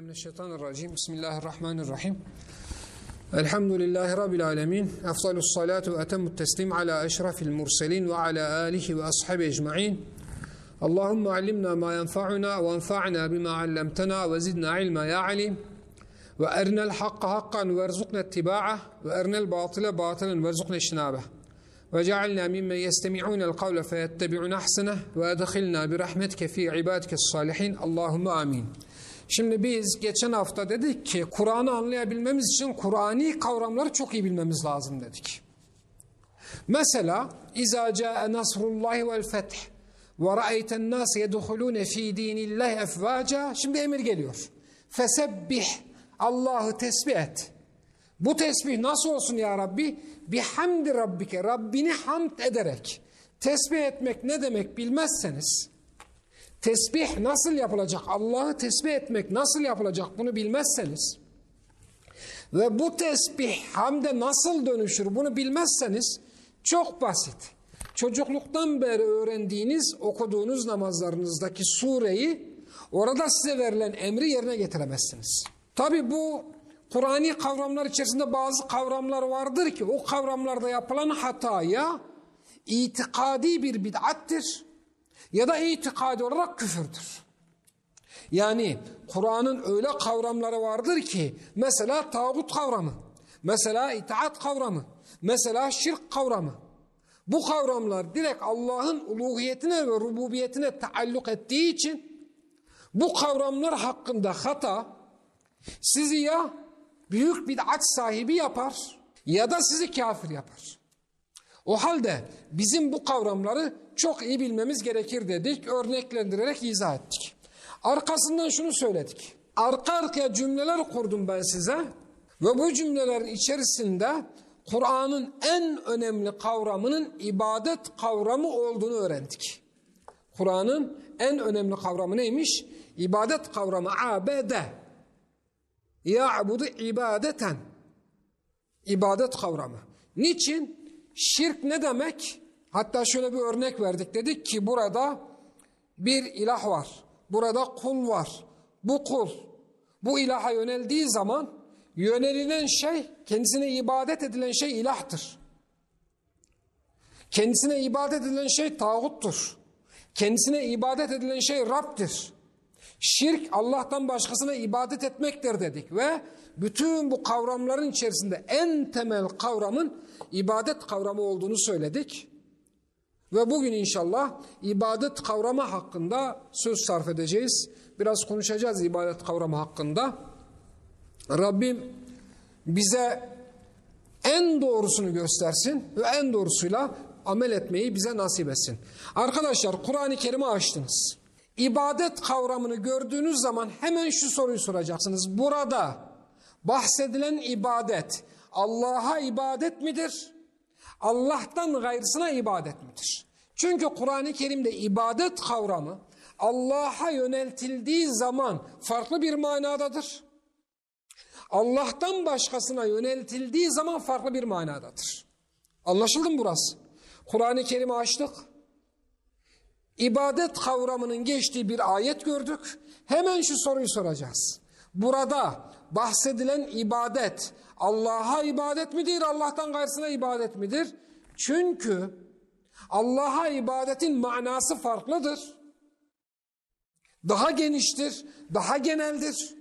بالله من الشيطان الرجيم. بسم الله الرحمن الرحيم. الحمد لله رب العالمين. أفضل الصلاة وأتم التسليم على أشرف المرسلين وعلى آله وأصحابه أجمعين. اللهم علمنا ما ينفعنا وانفعنا بما علمتنا وزدنا علما يا عليم. وأرنا الحق حقا وارزقنا اتباعه. وأرنا الباطل باطلا وارزقنا اجتنابه. وجعلنا ممن يستمعون القول فيتبعون أحسنه. وأدخلنا برحمتك في عبادك الصالحين. اللهم آمين. Şimdi biz geçen hafta dedik ki Kur'an'ı anlayabilmemiz için Kur'ani kavramları çok iyi bilmemiz lazım dedik. Mesela İza ca'e nasrullahi vel feth ve ra'eyten nas yedhulun fi dinillahi efvaca. Şimdi emir geliyor. Fesebbih Allah'ı tesbih et. Bu tesbih nasıl olsun ya Rabbi? Bihamdi Rabbike. Rabbini hamd ederek. Tesbih etmek ne demek bilmezseniz tesbih nasıl yapılacak? Allah'ı tesbih etmek nasıl yapılacak? Bunu bilmezseniz ve bu tesbih hamde nasıl dönüşür? Bunu bilmezseniz çok basit. Çocukluktan beri öğrendiğiniz, okuduğunuz namazlarınızdaki sureyi orada size verilen emri yerine getiremezsiniz. Tabi bu Kur'ani kavramlar içerisinde bazı kavramlar vardır ki o kavramlarda yapılan hataya itikadi bir bid'attir ya da itikadi olarak küfürdür. Yani Kur'an'ın öyle kavramları vardır ki mesela tağut kavramı, mesela itaat kavramı, mesela şirk kavramı. Bu kavramlar direkt Allah'ın uluhiyetine ve rububiyetine taalluk ettiği için bu kavramlar hakkında hata sizi ya büyük bid'at sahibi yapar ya da sizi kafir yapar. O halde bizim bu kavramları çok iyi bilmemiz gerekir dedik, örneklendirerek izah ettik. Arkasından şunu söyledik. Arka arkaya cümleler kurdum ben size ve bu cümlelerin içerisinde Kur'an'ın en önemli kavramının ibadet kavramı olduğunu öğrendik. Kur'an'ın en önemli kavramı neymiş? İbadet kavramı abede. Ya'budu ibadeten. İbadet kavramı. Niçin? Şirk ne demek? Hatta şöyle bir örnek verdik. Dedik ki burada bir ilah var. Burada kul var. Bu kul bu ilaha yöneldiği zaman yönelilen şey, kendisine ibadet edilen şey ilahtır. Kendisine ibadet edilen şey tağuttur. Kendisine ibadet edilen şey Rab'dir. Şirk Allah'tan başkasına ibadet etmektir dedik ve bütün bu kavramların içerisinde en temel kavramın ibadet kavramı olduğunu söyledik. Ve bugün inşallah ibadet kavramı hakkında söz sarf edeceğiz. Biraz konuşacağız ibadet kavramı hakkında. Rabbim bize en doğrusunu göstersin ve en doğrusuyla amel etmeyi bize nasip etsin. Arkadaşlar Kur'an-ı Kerim'i açtınız. İbadet kavramını gördüğünüz zaman hemen şu soruyu soracaksınız. Burada bahsedilen ibadet Allah'a ibadet midir? Allah'tan gayrısına ibadet midir? Çünkü Kur'an-ı Kerim'de ibadet kavramı Allah'a yöneltildiği zaman farklı bir manadadır. Allah'tan başkasına yöneltildiği zaman farklı bir manadadır. Anlaşıldı mı burası? Kur'an-ı Kerim'i açtık. İbadet kavramının geçtiği bir ayet gördük. Hemen şu soruyu soracağız. Burada bahsedilen ibadet Allah'a ibadet midir, Allah'tan gayrısına ibadet midir? Çünkü Allah'a ibadetin manası farklıdır. Daha geniştir, daha geneldir.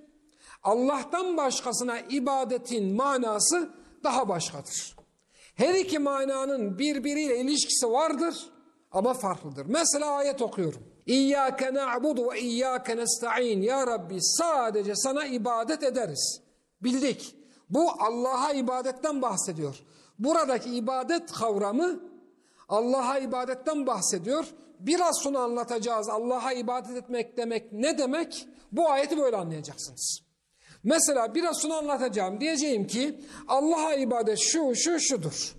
Allah'tan başkasına ibadetin manası daha başkadır. Her iki mananın birbiriyle ilişkisi vardır ama farklıdır. Mesela ayet okuyorum. İyyâke na'budu ve iyyâke nesta'in. Ya Rabbi sadece sana ibadet ederiz. Bildik. Bu Allah'a ibadetten bahsediyor. Buradaki ibadet kavramı Allah'a ibadetten bahsediyor. Biraz sonra anlatacağız Allah'a ibadet etmek demek ne demek? Bu ayeti böyle anlayacaksınız. Mesela biraz sonra anlatacağım. Diyeceğim ki Allah'a ibadet şu şu şudur.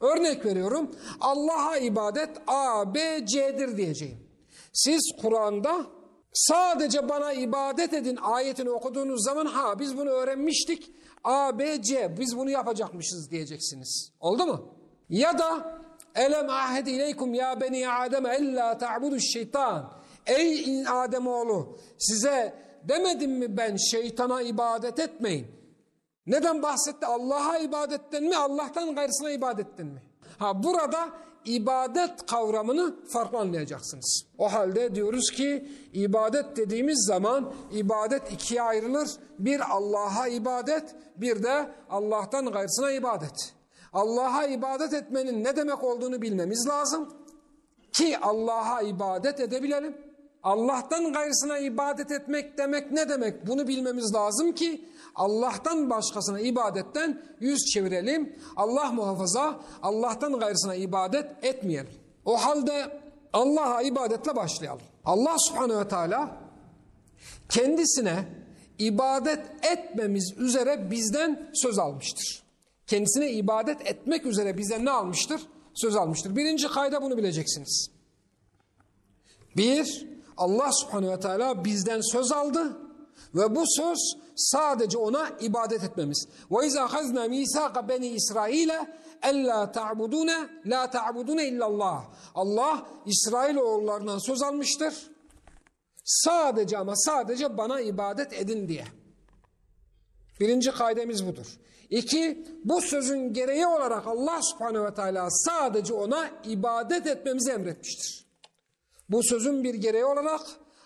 Örnek veriyorum. Allah'a ibadet A, B, C'dir diyeceğim. Siz Kur'an'da sadece bana ibadet edin ayetini okuduğunuz zaman ha biz bunu öğrenmiştik. A, B, C biz bunu yapacakmışız diyeceksiniz. Oldu mu? Ya da elem ahed ileykum ya beni Adem ella ta'budu şeytan. Ey Ademoğlu size demedim mi ben şeytana ibadet etmeyin. Neden bahsetti? Allah'a ibadetten mi Allah'tan gayrısına ibadetten mi? Ha burada ibadet kavramını farklı anlayacaksınız. O halde diyoruz ki ibadet dediğimiz zaman ibadet ikiye ayrılır. Bir Allah'a ibadet, bir de Allah'tan gayrısına ibadet. Allah'a ibadet etmenin ne demek olduğunu bilmemiz lazım ki Allah'a ibadet edebilelim. Allah'tan gayrısına ibadet etmek demek ne demek? Bunu bilmemiz lazım ki Allah'tan başkasına ibadetten yüz çevirelim. Allah muhafaza Allah'tan gayrısına ibadet etmeyelim. O halde Allah'a ibadetle başlayalım. Allah subhanehu ve teala kendisine ibadet etmemiz üzere bizden söz almıştır. Kendisine ibadet etmek üzere bizden ne almıştır? Söz almıştır. Birinci kayda bunu bileceksiniz. Bir, Allah subhanehu ve teala bizden söz aldı ve bu söz sadece ona ibadet etmemiz. Ve izâ khazna mîsâka beni İsrail'e ellâ ta'budûne la ta'budûne illallah. Allah İsrail oğullarından söz almıştır. Sadece ama sadece bana ibadet edin diye. Birinci kaidemiz budur. İki, bu sözün gereği olarak Allah subhanehu ve teala sadece ona ibadet etmemizi emretmiştir. Bu sözün bir gereği olarak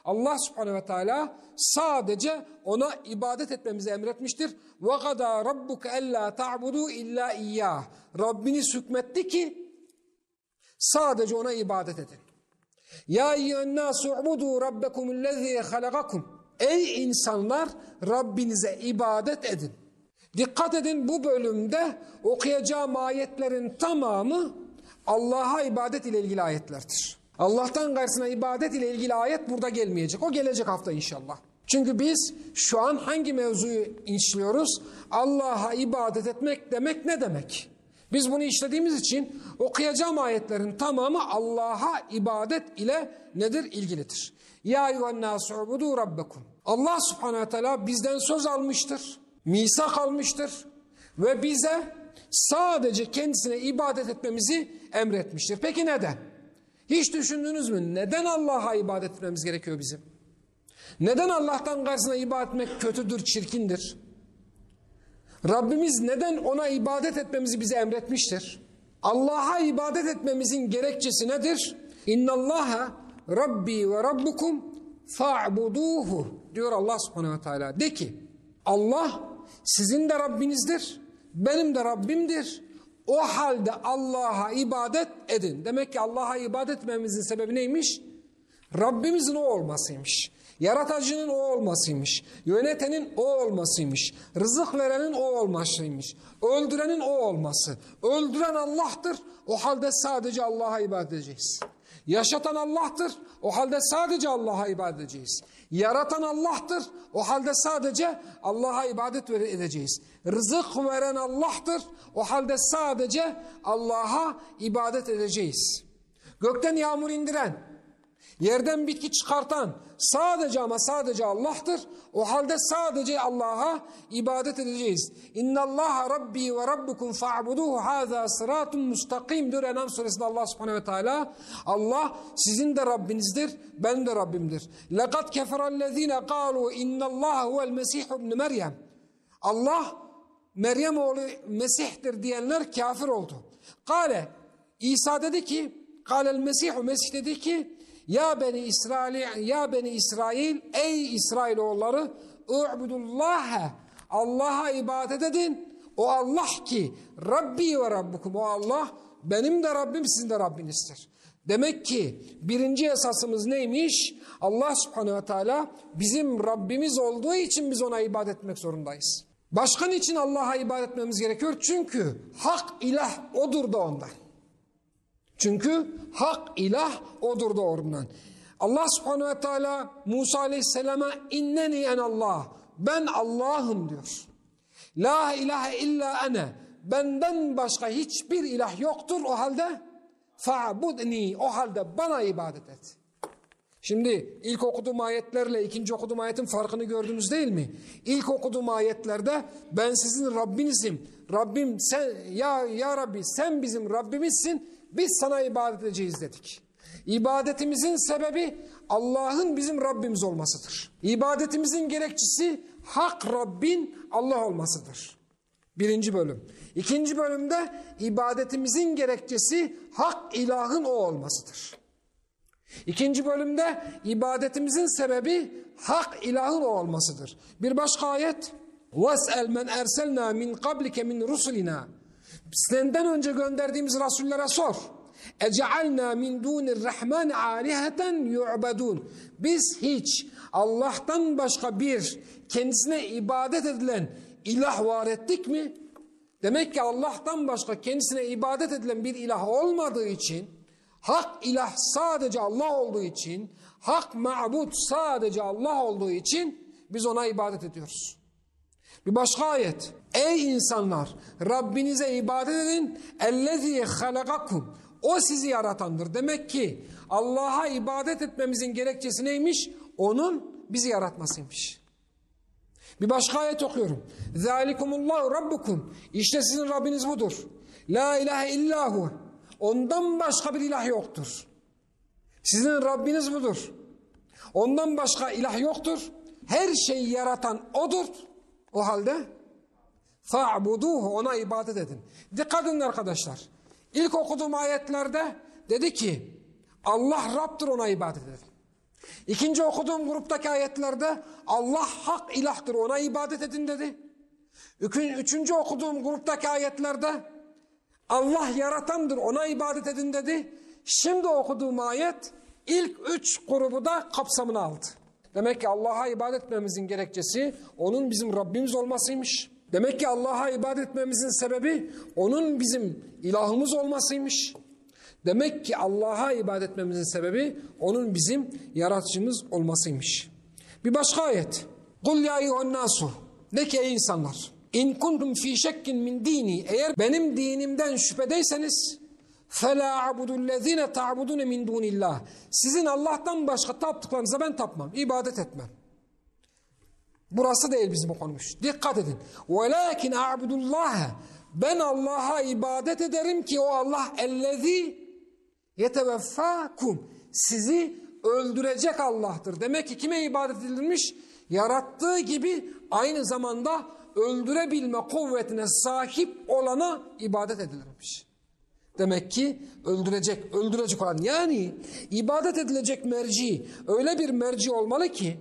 Allah subhanehu ve teala sadece ona ibadet etmemizi emretmiştir. وَقَدَى رَبُّكَ أَلَّا تَعْبُدُوا illa اِيَّهِ Rabbiniz hükmetti ki sadece ona ibadet edin. Ya eyyühennâsü u'budu rabbekumullezî halagakum. Ey insanlar Rabbinize ibadet edin. Dikkat edin bu bölümde okuyacağım ayetlerin tamamı Allah'a ibadet ile ilgili ayetlerdir. Allah'tan karşısına ibadet ile ilgili ayet burada gelmeyecek. O gelecek hafta inşallah. Çünkü biz şu an hangi mevzuyu işliyoruz? Allah'a ibadet etmek demek ne demek? Biz bunu işlediğimiz için okuyacağım ayetlerin tamamı Allah'a ibadet ile nedir? ilgilidir. Ya eyyühennâsü ubudu rabbekum. Allah subhanehu ve teala bizden söz almıştır. Misak almıştır. Ve bize sadece kendisine ibadet etmemizi emretmiştir. Peki neden? Hiç düşündünüz mü? Neden Allah'a ibadet etmemiz gerekiyor bizim? Neden Allah'tan karşısına ibadet etmek kötüdür, çirkindir? Rabbimiz neden ona ibadet etmemizi bize emretmiştir? Allah'a ibadet etmemizin gerekçesi nedir? İnnallaha Rabbi ve Rabbukum fa'buduhu diyor Allah subhanehu ve teala. De ki Allah sizin de Rabbinizdir, benim de Rabbimdir. O halde Allah'a ibadet edin. Demek ki Allah'a ibadet etmemizin sebebi neymiş? Rabbimizin o olmasıymış. Yaratıcının o olmasıymış. Yönetenin o olmasıymış. Rızık verenin o olmasıymış. Öldürenin o olması. Öldüren Allah'tır. O halde sadece Allah'a ibadet edeceğiz. Yaşatan Allah'tır. O halde sadece Allah'a ibadet edeceğiz. Yaratan Allah'tır. O halde sadece Allah'a ibadet edeceğiz. Rızık veren Allah'tır. O halde sadece Allah'a ibadet edeceğiz. Gökten yağmur indiren, yerden bitki çıkartan sadece ama sadece Allah'tır. O halde sadece Allah'a ibadet edeceğiz. İnna Allah Rabbi ve Rabbukum fa'buduhu haza sıratun mustakim diyor Enam suresinde Allah subhanehu ve teala. Allah sizin de Rabbinizdir, ben de Rabbimdir. Lekad keferellezine kalu innallaha huvel mesih ibn Meryem. Allah Meryem oğlu Mesih'tir diyenler kafir oldu. Kale İsa dedi ki Kâlel Mesihu Mesih dedi ki ya beni İsrail ya beni İsrail ey İsrailoğulları u'budullaha Allah'a ibadet edin. O Allah ki Rabbi ve Rabbukum o Allah benim de Rabbim sizin de Rabbinizdir. Demek ki birinci esasımız neymiş? Allah subhanehu ve teala bizim Rabbimiz olduğu için biz ona ibadet etmek zorundayız. Başka için Allah'a ibadet etmemiz gerekiyor? Çünkü hak ilah odur da ondan. Çünkü hak ilah odur da ondan. Allah subhanehu ve teala Musa aleyhisselama inneni en Allah. Ben Allah'ım diyor. La ilahe illa ene. Benden başka hiçbir ilah yoktur o halde fa'budni. O halde bana ibadet et. Şimdi ilk okuduğum ayetlerle ikinci okuduğum ayetin farkını gördünüz değil mi? İlk okuduğum ayetlerde ben sizin Rabbinizim. Rabbim sen ya ya Rabbi sen bizim Rabbimizsin. Biz sana ibadet edeceğiz dedik. İbadetimizin sebebi Allah'ın bizim Rabbimiz olmasıdır. İbadetimizin gerekçesi hak Rabbin Allah olmasıdır. Birinci bölüm. İkinci bölümde ibadetimizin gerekçesi hak ilahın o olmasıdır. İkinci bölümde ibadetimizin sebebi hak ilahın o olmasıdır. Bir başka ayet وَاسْأَلْ مَنْ اَرْسَلْنَا مِنْ قَبْلِكَ مِنْ رُسُلِنَا Senden önce gönderdiğimiz rasullere sor. اَجَعَلْنَا مِنْ دُونِ الرَّحْمَنِ عَالِهَةً يُعْبَدُونَ Biz hiç Allah'tan başka bir kendisine ibadet edilen ilah var ettik mi? Demek ki Allah'tan başka kendisine ibadet edilen bir ilah olmadığı için, hak ilah sadece Allah olduğu için, hak ma'bud sadece Allah olduğu için biz ona ibadet ediyoruz. Bir başka ayet. Ey insanlar Rabbinize ibadet edin. Ellezî halakakum. O sizi yaratandır. Demek ki Allah'a ibadet etmemizin gerekçesi neymiş? Onun bizi yaratmasıymış. Bir başka ayet okuyorum. Zalikumullahu rabbukum. İşte sizin Rabbiniz budur. La ilahe illahu. Ondan başka bir ilah yoktur. Sizin Rabbiniz budur. Ondan başka ilah yoktur. Her şeyi yaratan O'dur. O halde fa'buduhu ona ibadet edin. Dikkat edin arkadaşlar. İlk okuduğum ayetlerde dedi ki Allah Rab'dır ona ibadet edin. İkinci okuduğum gruptaki ayetlerde Allah hak ilahtır ona ibadet edin dedi. Üçüncü okuduğum gruptaki ayetlerde Allah yaratandır ona ibadet edin dedi. Şimdi okuduğum ayet ilk üç grubu da kapsamına aldı. Demek ki Allah'a ibadet etmemizin gerekçesi onun bizim Rabbimiz olmasıymış. Demek ki Allah'a ibadet etmemizin sebebi onun bizim ilahımız olmasıymış. Demek ki Allah'a ibadet etmemizin sebebi onun bizim yaratıcımız olmasıymış. Bir başka ayet. Kul ya nasu. De ki ey insanlar. İn kuntum fi şekkin min dini. Eğer benim dinimden şüphedeyseniz فَلَا عَبُدُ الَّذ۪ينَ تَعْبُدُونَ مِنْ دُونِ اللّٰهِ Sizin Allah'tan başka taptıklarınıza ben tapmam, ibadet etmem. Burası değil bizim konumuş. Dikkat edin. وَلَاكِنْ اَعْبُدُ اللّٰهَ Ben Allah'a ibadet ederim ki o Allah اَلَّذ۪ي يَتَوَفَّاكُمْ Sizi öldürecek Allah'tır. Demek ki kime ibadet edilmiş? Yarattığı gibi aynı zamanda öldürebilme kuvvetine sahip olana ibadet edilirmiş. Demek ki öldürecek, öldürecek olan yani ibadet edilecek merci öyle bir merci olmalı ki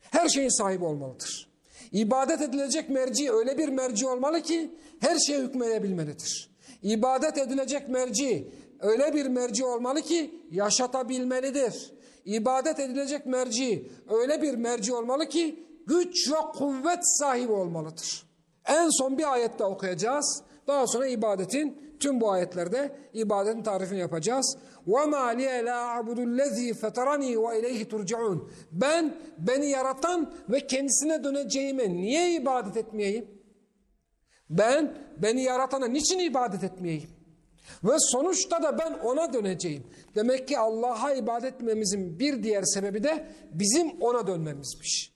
her şeyin sahibi olmalıdır. İbadet edilecek merci öyle bir merci olmalı ki her şeye hükmedebilmelidir. İbadet edilecek merci öyle bir merci olmalı ki yaşatabilmelidir. İbadet edilecek merci öyle bir merci olmalı ki güç ve kuvvet sahibi olmalıdır. En son bir ayette okuyacağız. Daha sonra ibadetin tüm bu ayetlerde ibadetin tarifini yapacağız. وَمَا لِيَ لَا عَبُدُ الَّذ۪ي فَتَرَن۪ي وَاِلَيْهِ تُرْجَعُونَ Ben beni yaratan ve kendisine döneceğime niye ibadet etmeyeyim? Ben beni yaratana niçin ibadet etmeyeyim? Ve sonuçta da ben ona döneceğim. Demek ki Allah'a ibadet etmemizin bir diğer sebebi de bizim ona dönmemizmiş.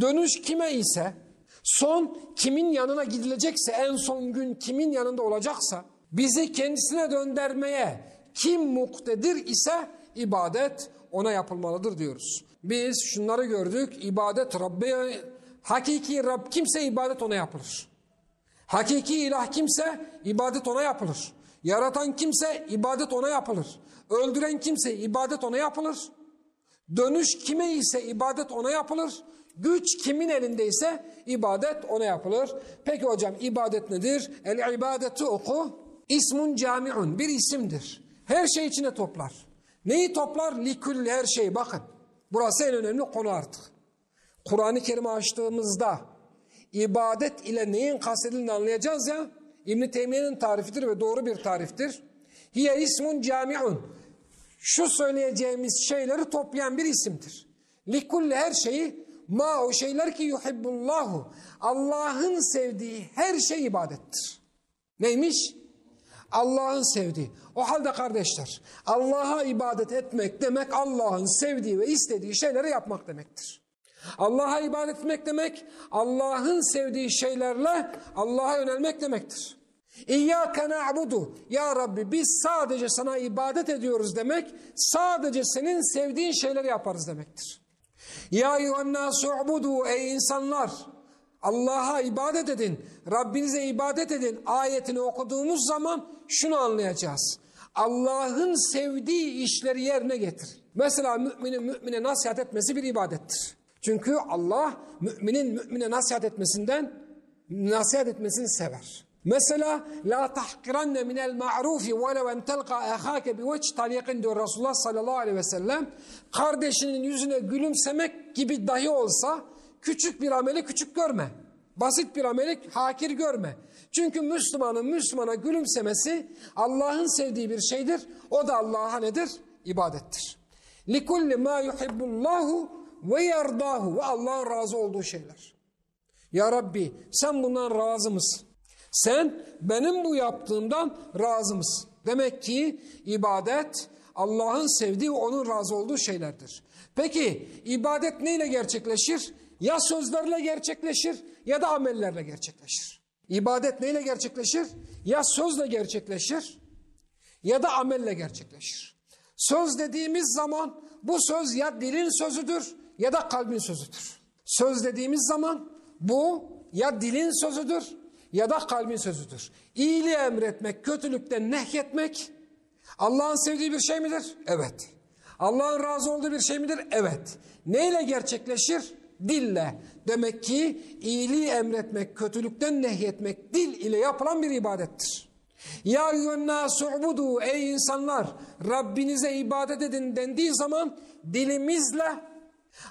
Dönüş kime ise, son kimin yanına gidilecekse, en son gün kimin yanında olacaksa, bizi kendisine döndürmeye kim muktedir ise ibadet ona yapılmalıdır diyoruz. Biz şunları gördük, ibadet Rabbe, hakiki Rab kimse ibadet ona yapılır. Hakiki ilah kimse ibadet ona yapılır. Yaratan kimse ibadet ona yapılır. Öldüren kimse ibadet ona yapılır. Dönüş kime ise ibadet ona yapılır. Güç kimin elindeyse ibadet ona yapılır. Peki hocam ibadet nedir? El ibadetu oku. İsmun camiun bir isimdir. Her şey içine toplar. Neyi toplar? Likül her şey. Bakın burası en önemli konu artık. Kur'an-ı Kerim'i açtığımızda ibadet ile neyin kastedildiğini anlayacağız ya. İbn-i Teymiye'nin tarifidir ve doğru bir tariftir. Hiye ismun camiun. Şu söyleyeceğimiz şeyleri toplayan bir isimdir. Likulli her şeyi ma o şeyler ki yuhibbullahu. Allah'ın sevdiği her şey ibadettir. Neymiş? Allah'ın sevdiği. O halde kardeşler Allah'a ibadet etmek demek Allah'ın sevdiği ve istediği şeyleri yapmak demektir. Allah'a ibadet etmek demek Allah'ın sevdiği şeylerle Allah'a yönelmek demektir. İyyâke na'budu. Ya Rabbi biz sadece sana ibadet ediyoruz demek, sadece senin sevdiğin şeyleri yaparız demektir. Ya eyyühennâsü u'budu ey insanlar. Allah'a ibadet edin, Rabbinize ibadet edin ayetini okuduğumuz zaman şunu anlayacağız. Allah'ın sevdiği işleri yerine getir. Mesela müminin mümine nasihat etmesi bir ibadettir. Çünkü Allah müminin mümine nasihat etmesinden nasihat etmesini sever. Mesela la tahkiranne minel ma'rufi ve lev en telqa ahake bi veç taliqin diyor Resulullah sallallahu aleyhi ve sellem. Kardeşinin yüzüne gülümsemek gibi dahi olsa küçük bir ameli küçük görme. Basit bir ameli hakir görme. Çünkü Müslümanın Müslümana gülümsemesi Allah'ın sevdiği bir şeydir. O da Allah'a nedir? İbadettir. لِكُلِّ مَا يُحِبُّ اللّٰهُ وَيَرْضَاهُ Ve Allah'ın razı olduğu şeyler. Ya Rabbi sen bundan razı mısın? Sen benim bu yaptığımdan razı mısın? Demek ki ibadet Allah'ın sevdiği onun razı olduğu şeylerdir. Peki ibadet neyle gerçekleşir? Ya sözlerle gerçekleşir ya da amellerle gerçekleşir. İbadet neyle gerçekleşir? Ya sözle gerçekleşir ya da amelle gerçekleşir. Söz dediğimiz zaman bu söz ya dilin sözüdür ya da kalbin sözüdür. Söz dediğimiz zaman bu ya dilin sözüdür ya da kalbin sözüdür. İyiliği emretmek, kötülükten nehyetmek Allah'ın sevdiği bir şey midir? Evet. Allah'ın razı olduğu bir şey midir? Evet. Neyle gerçekleşir? Dille. Demek ki iyiliği emretmek, kötülükten nehyetmek dil ile yapılan bir ibadettir. Ya yunnâsü ubudu ey insanlar Rabbinize ibadet edin dendiği zaman dilimizle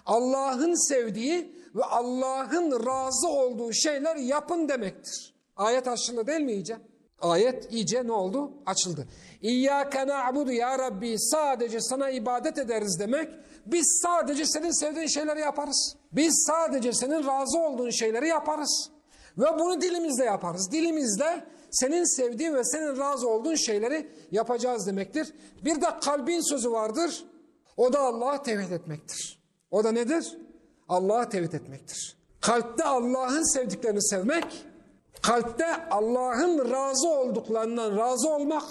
Allah'ın sevdiği ve Allah'ın razı olduğu şeyler yapın demektir. Ayet açıldı değil mi iyice? Ayet iyice ne oldu? Açıldı. İyyâke na'budu ya Rabbi sadece sana ibadet ederiz demek. Biz sadece senin sevdiğin şeyleri yaparız. Biz sadece senin razı olduğun şeyleri yaparız. Ve bunu dilimizle yaparız. Dilimizle senin sevdiğin ve senin razı olduğun şeyleri yapacağız demektir. Bir de kalbin sözü vardır. O da Allah'a tevhid etmektir. O da nedir? Allah'a tevhid etmektir. Kalpte Allah'ın sevdiklerini sevmek, kalpte Allah'ın razı olduklarından razı olmak,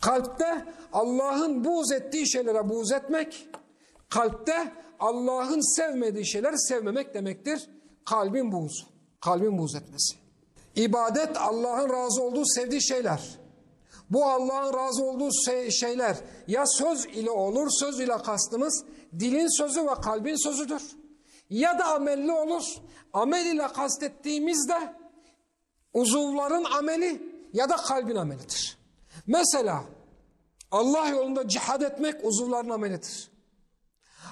kalpte Allah'ın buğz ettiği şeylere buğz etmek, kalpte Allah'ın sevmediği şeyleri sevmemek demektir. Kalbin buğzu, kalbin buğz etmesi. İbadet Allah'ın razı olduğu sevdiği şeyler. Bu Allah'ın razı olduğu şeyler ya söz ile olur, söz ile kastımız dilin sözü ve kalbin sözüdür. Ya da amelli olur. Amel ile kastettiğimiz de uzuvların ameli ya da kalbin amelidir. Mesela Allah yolunda cihad etmek uzuvların amelidir.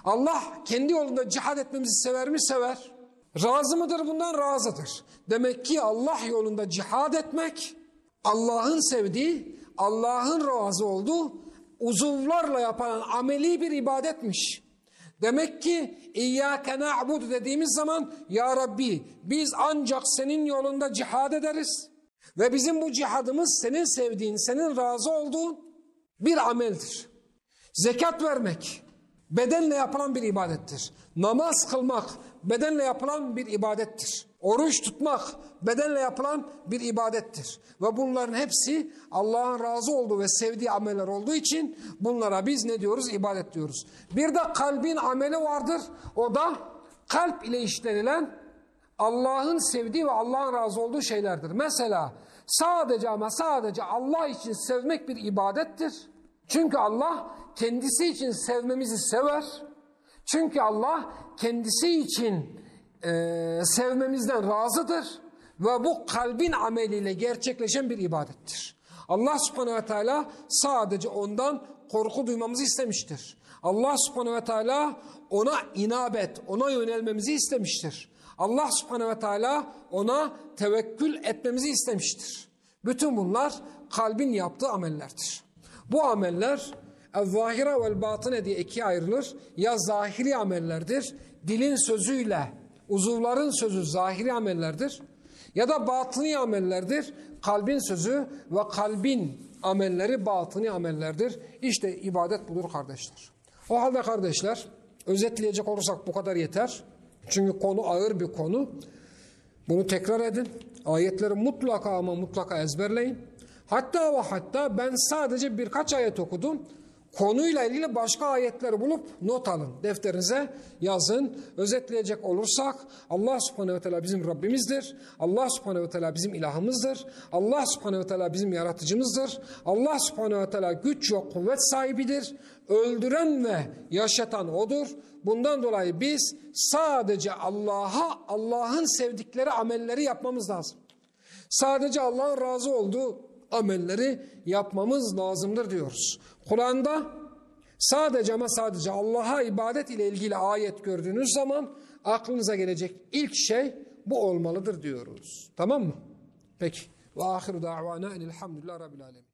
Allah kendi yolunda cihad etmemizi sever mi? Sever. Razı mıdır bundan? Razıdır. Demek ki Allah yolunda cihad etmek Allah'ın sevdiği, Allah'ın razı olduğu uzuvlarla yapılan ameli bir ibadetmiş. Demek ki İyyâke na'budu dediğimiz zaman Ya Rabbi biz ancak senin yolunda cihad ederiz. Ve bizim bu cihadımız senin sevdiğin, senin razı olduğun bir ameldir. Zekat vermek bedenle yapılan bir ibadettir. Namaz kılmak bedenle yapılan bir ibadettir. Oruç tutmak bedenle yapılan bir ibadettir. Ve bunların hepsi Allah'ın razı olduğu ve sevdiği ameller olduğu için bunlara biz ne diyoruz? İbadet diyoruz. Bir de kalbin ameli vardır. O da kalp ile işlenilen Allah'ın sevdiği ve Allah'ın razı olduğu şeylerdir. Mesela sadece ama sadece Allah için sevmek bir ibadettir. Çünkü Allah kendisi için sevmemizi sever. Çünkü Allah kendisi için e, sevmemizden razıdır. Ve bu kalbin ameliyle gerçekleşen bir ibadettir. Allah subhanehu ve teala sadece ondan korku duymamızı istemiştir. Allah subhanehu ve teala ona inabet, ona yönelmemizi istemiştir. Allah subhanehu ve teala ona tevekkül etmemizi istemiştir. Bütün bunlar kalbin yaptığı amellerdir. Bu ameller zahire vel batine diye ikiye ayrılır. Ya zahiri amellerdir, dilin sözüyle, uzuvların sözü zahiri amellerdir. Ya da batıni amellerdir, kalbin sözü ve kalbin amelleri batıni amellerdir. İşte ibadet budur kardeşler. O halde kardeşler, özetleyecek olursak bu kadar yeter. Çünkü konu ağır bir konu. Bunu tekrar edin. Ayetleri mutlaka ama mutlaka ezberleyin. Hatta ve hatta ben sadece birkaç ayet okudum. Konuyla ilgili başka ayetleri bulup not alın. Defterinize yazın. Özetleyecek olursak Allah subhanehu ve teala bizim Rabbimizdir. Allah subhanehu ve teala bizim ilahımızdır. Allah subhanehu ve teala bizim yaratıcımızdır. Allah subhanehu ve teala güç ve kuvvet sahibidir. Öldüren ve yaşatan O'dur. Bundan dolayı biz sadece Allah'a, Allah'ın sevdikleri amelleri yapmamız lazım. Sadece Allah'ın razı olduğu amelleri yapmamız lazımdır diyoruz. Kur'an'da sadece ama sadece Allah'a ibadet ile ilgili ayet gördüğünüz zaman aklınıza gelecek ilk şey bu olmalıdır diyoruz. Tamam mı? Peki. Ve ahiru da'vana enilhamdülillah rabbil alemin.